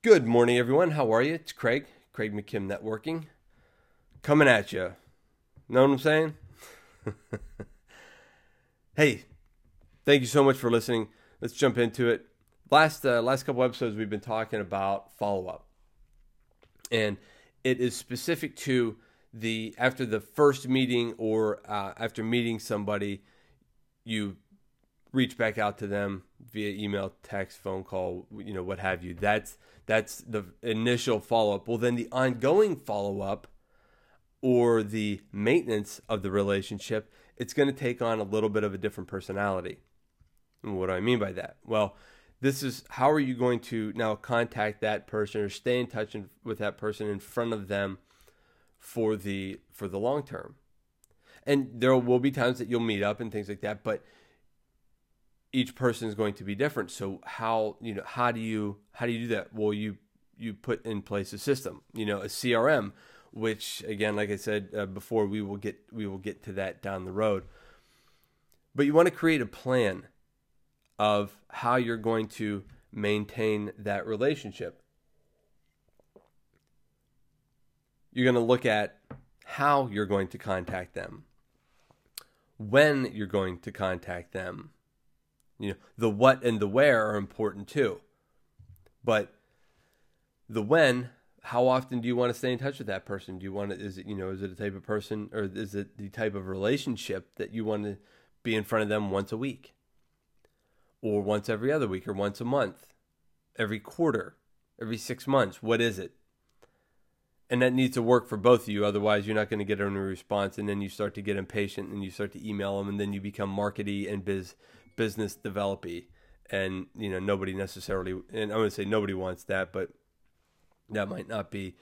Good morning, everyone. How are you? It's Craig, Craig McKim Networking, coming at you. Know what I'm saying? hey, thank you so much for listening. Let's jump into it. Last uh, last couple episodes, we've been talking about follow up, and it is specific to the after the first meeting or uh, after meeting somebody, you reach back out to them via email, text, phone call, you know, what have you. That's that's the initial follow up. Well, then the ongoing follow up or the maintenance of the relationship, it's going to take on a little bit of a different personality. And what do I mean by that? Well, this is how are you going to now contact that person or stay in touch with that person in front of them for the for the long term. And there will be times that you'll meet up and things like that, but each person is going to be different. So how you know how do you how do you do that? Well, you you put in place a system, you know, a CRM, which again, like I said uh, before, we will get we will get to that down the road. But you want to create a plan of how you're going to maintain that relationship. You're going to look at how you're going to contact them, when you're going to contact them you know, the what and the where are important too. But the when, how often do you want to stay in touch with that person? Do you want to, is it, you know, is it a type of person or is it the type of relationship that you want to be in front of them once a week? Or once every other week or once a month? Every quarter? Every six months? What is it? and that needs to work for both of you otherwise you're not going to get any response and then you start to get impatient and you start to email them and then you become markety and biz business developy and you know nobody necessarily and i'm going to say nobody wants that but that might not be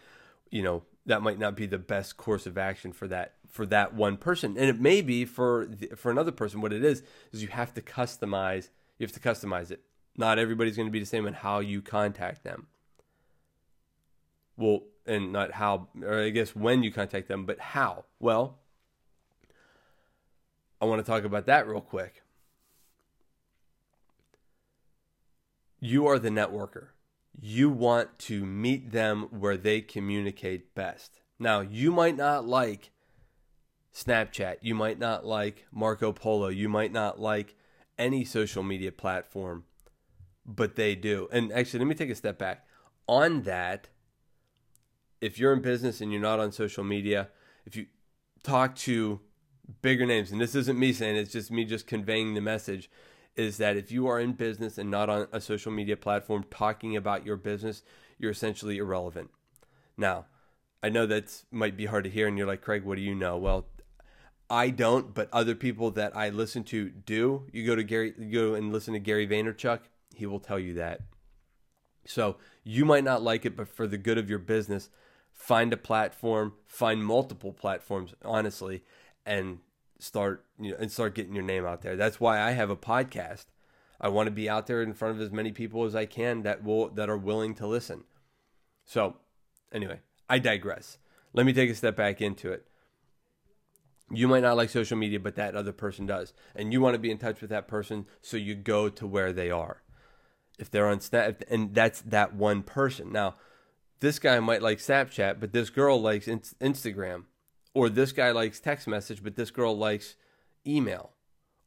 you know that might not be the best course of action for that for that one person. And it may be for for another person. What it is is you have to customize you have to customize it. Not everybody's going to be the same in how you contact them. Well and not how or i guess when you contact them but how. Well i want to talk about that real quick you are the networker. You want to meet them where they communicate best. Now, you might not like Snapchat, you might not like Marco Polo, you might not like any social media platform, but they do. And actually, let me take a step back. On that, if you're in business and you're not on social media, if you talk to bigger names, and this isn't me saying it's just me just conveying the message is that if you are in business and not on a social media platform talking about your business, you're essentially irrelevant. Now, I know that might be hard to hear, and you're like, Craig, what do you know? Well, I don't, but other people that I listen to do. You go to Gary, go and listen to Gary Vaynerchuk, he will tell you that. So you might not like it, but for the good of your business, find a platform, find multiple platforms, honestly, and start you know and start getting your name out there. That's why I have a podcast. I want to be out there in front of as many people as I can that will that are willing to listen. So, anyway, I digress. Let me take a step back into it. You might not like social media, but that other person does. And you want to be in touch with that person, so you go to where they are. If they're on Snap, and that's that one person. Now, this guy might like Snapchat, but this girl likes Instagram or this guy likes text message but this girl likes email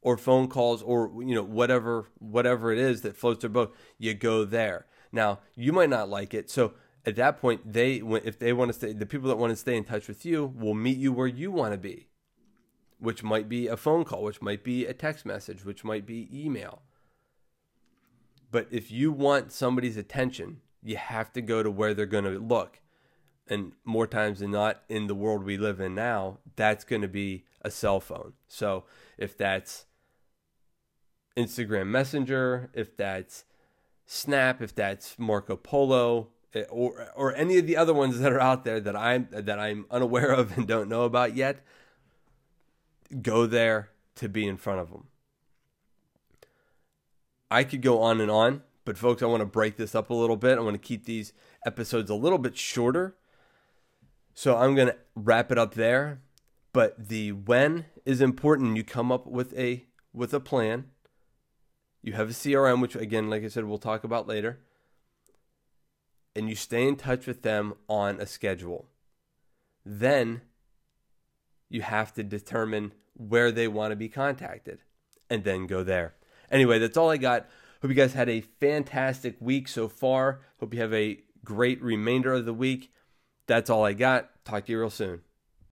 or phone calls or you know whatever whatever it is that floats their boat you go there. Now you might not like it. So at that point they if they want to stay the people that want to stay in touch with you will meet you where you want to be which might be a phone call which might be a text message which might be email. But if you want somebody's attention you have to go to where they're going to look and more times than not in the world we live in now, that's going to be a cell phone. So if that's Instagram Messenger, if that's Snap, if that's Marco Polo, eh, or or any of the other ones that are out there that I'm that I'm unaware of and don't know about yet, go there to be in front of them. I could go on and on, but folks, I want to break this up a little bit. I want to keep these episodes a little bit shorter so I'm going to wrap it up there. But the when is important. You come up with a with a plan. You have a CRM, which again, like I said, we'll talk about later. and you stay in touch with them on a schedule. Then you have to determine where they want to be contacted and then go there. Anyway, that's all I got. Hope you guys had a fantastic week so far. Hope you have a great remainder of the week. That's all I got. Talk to you real soon.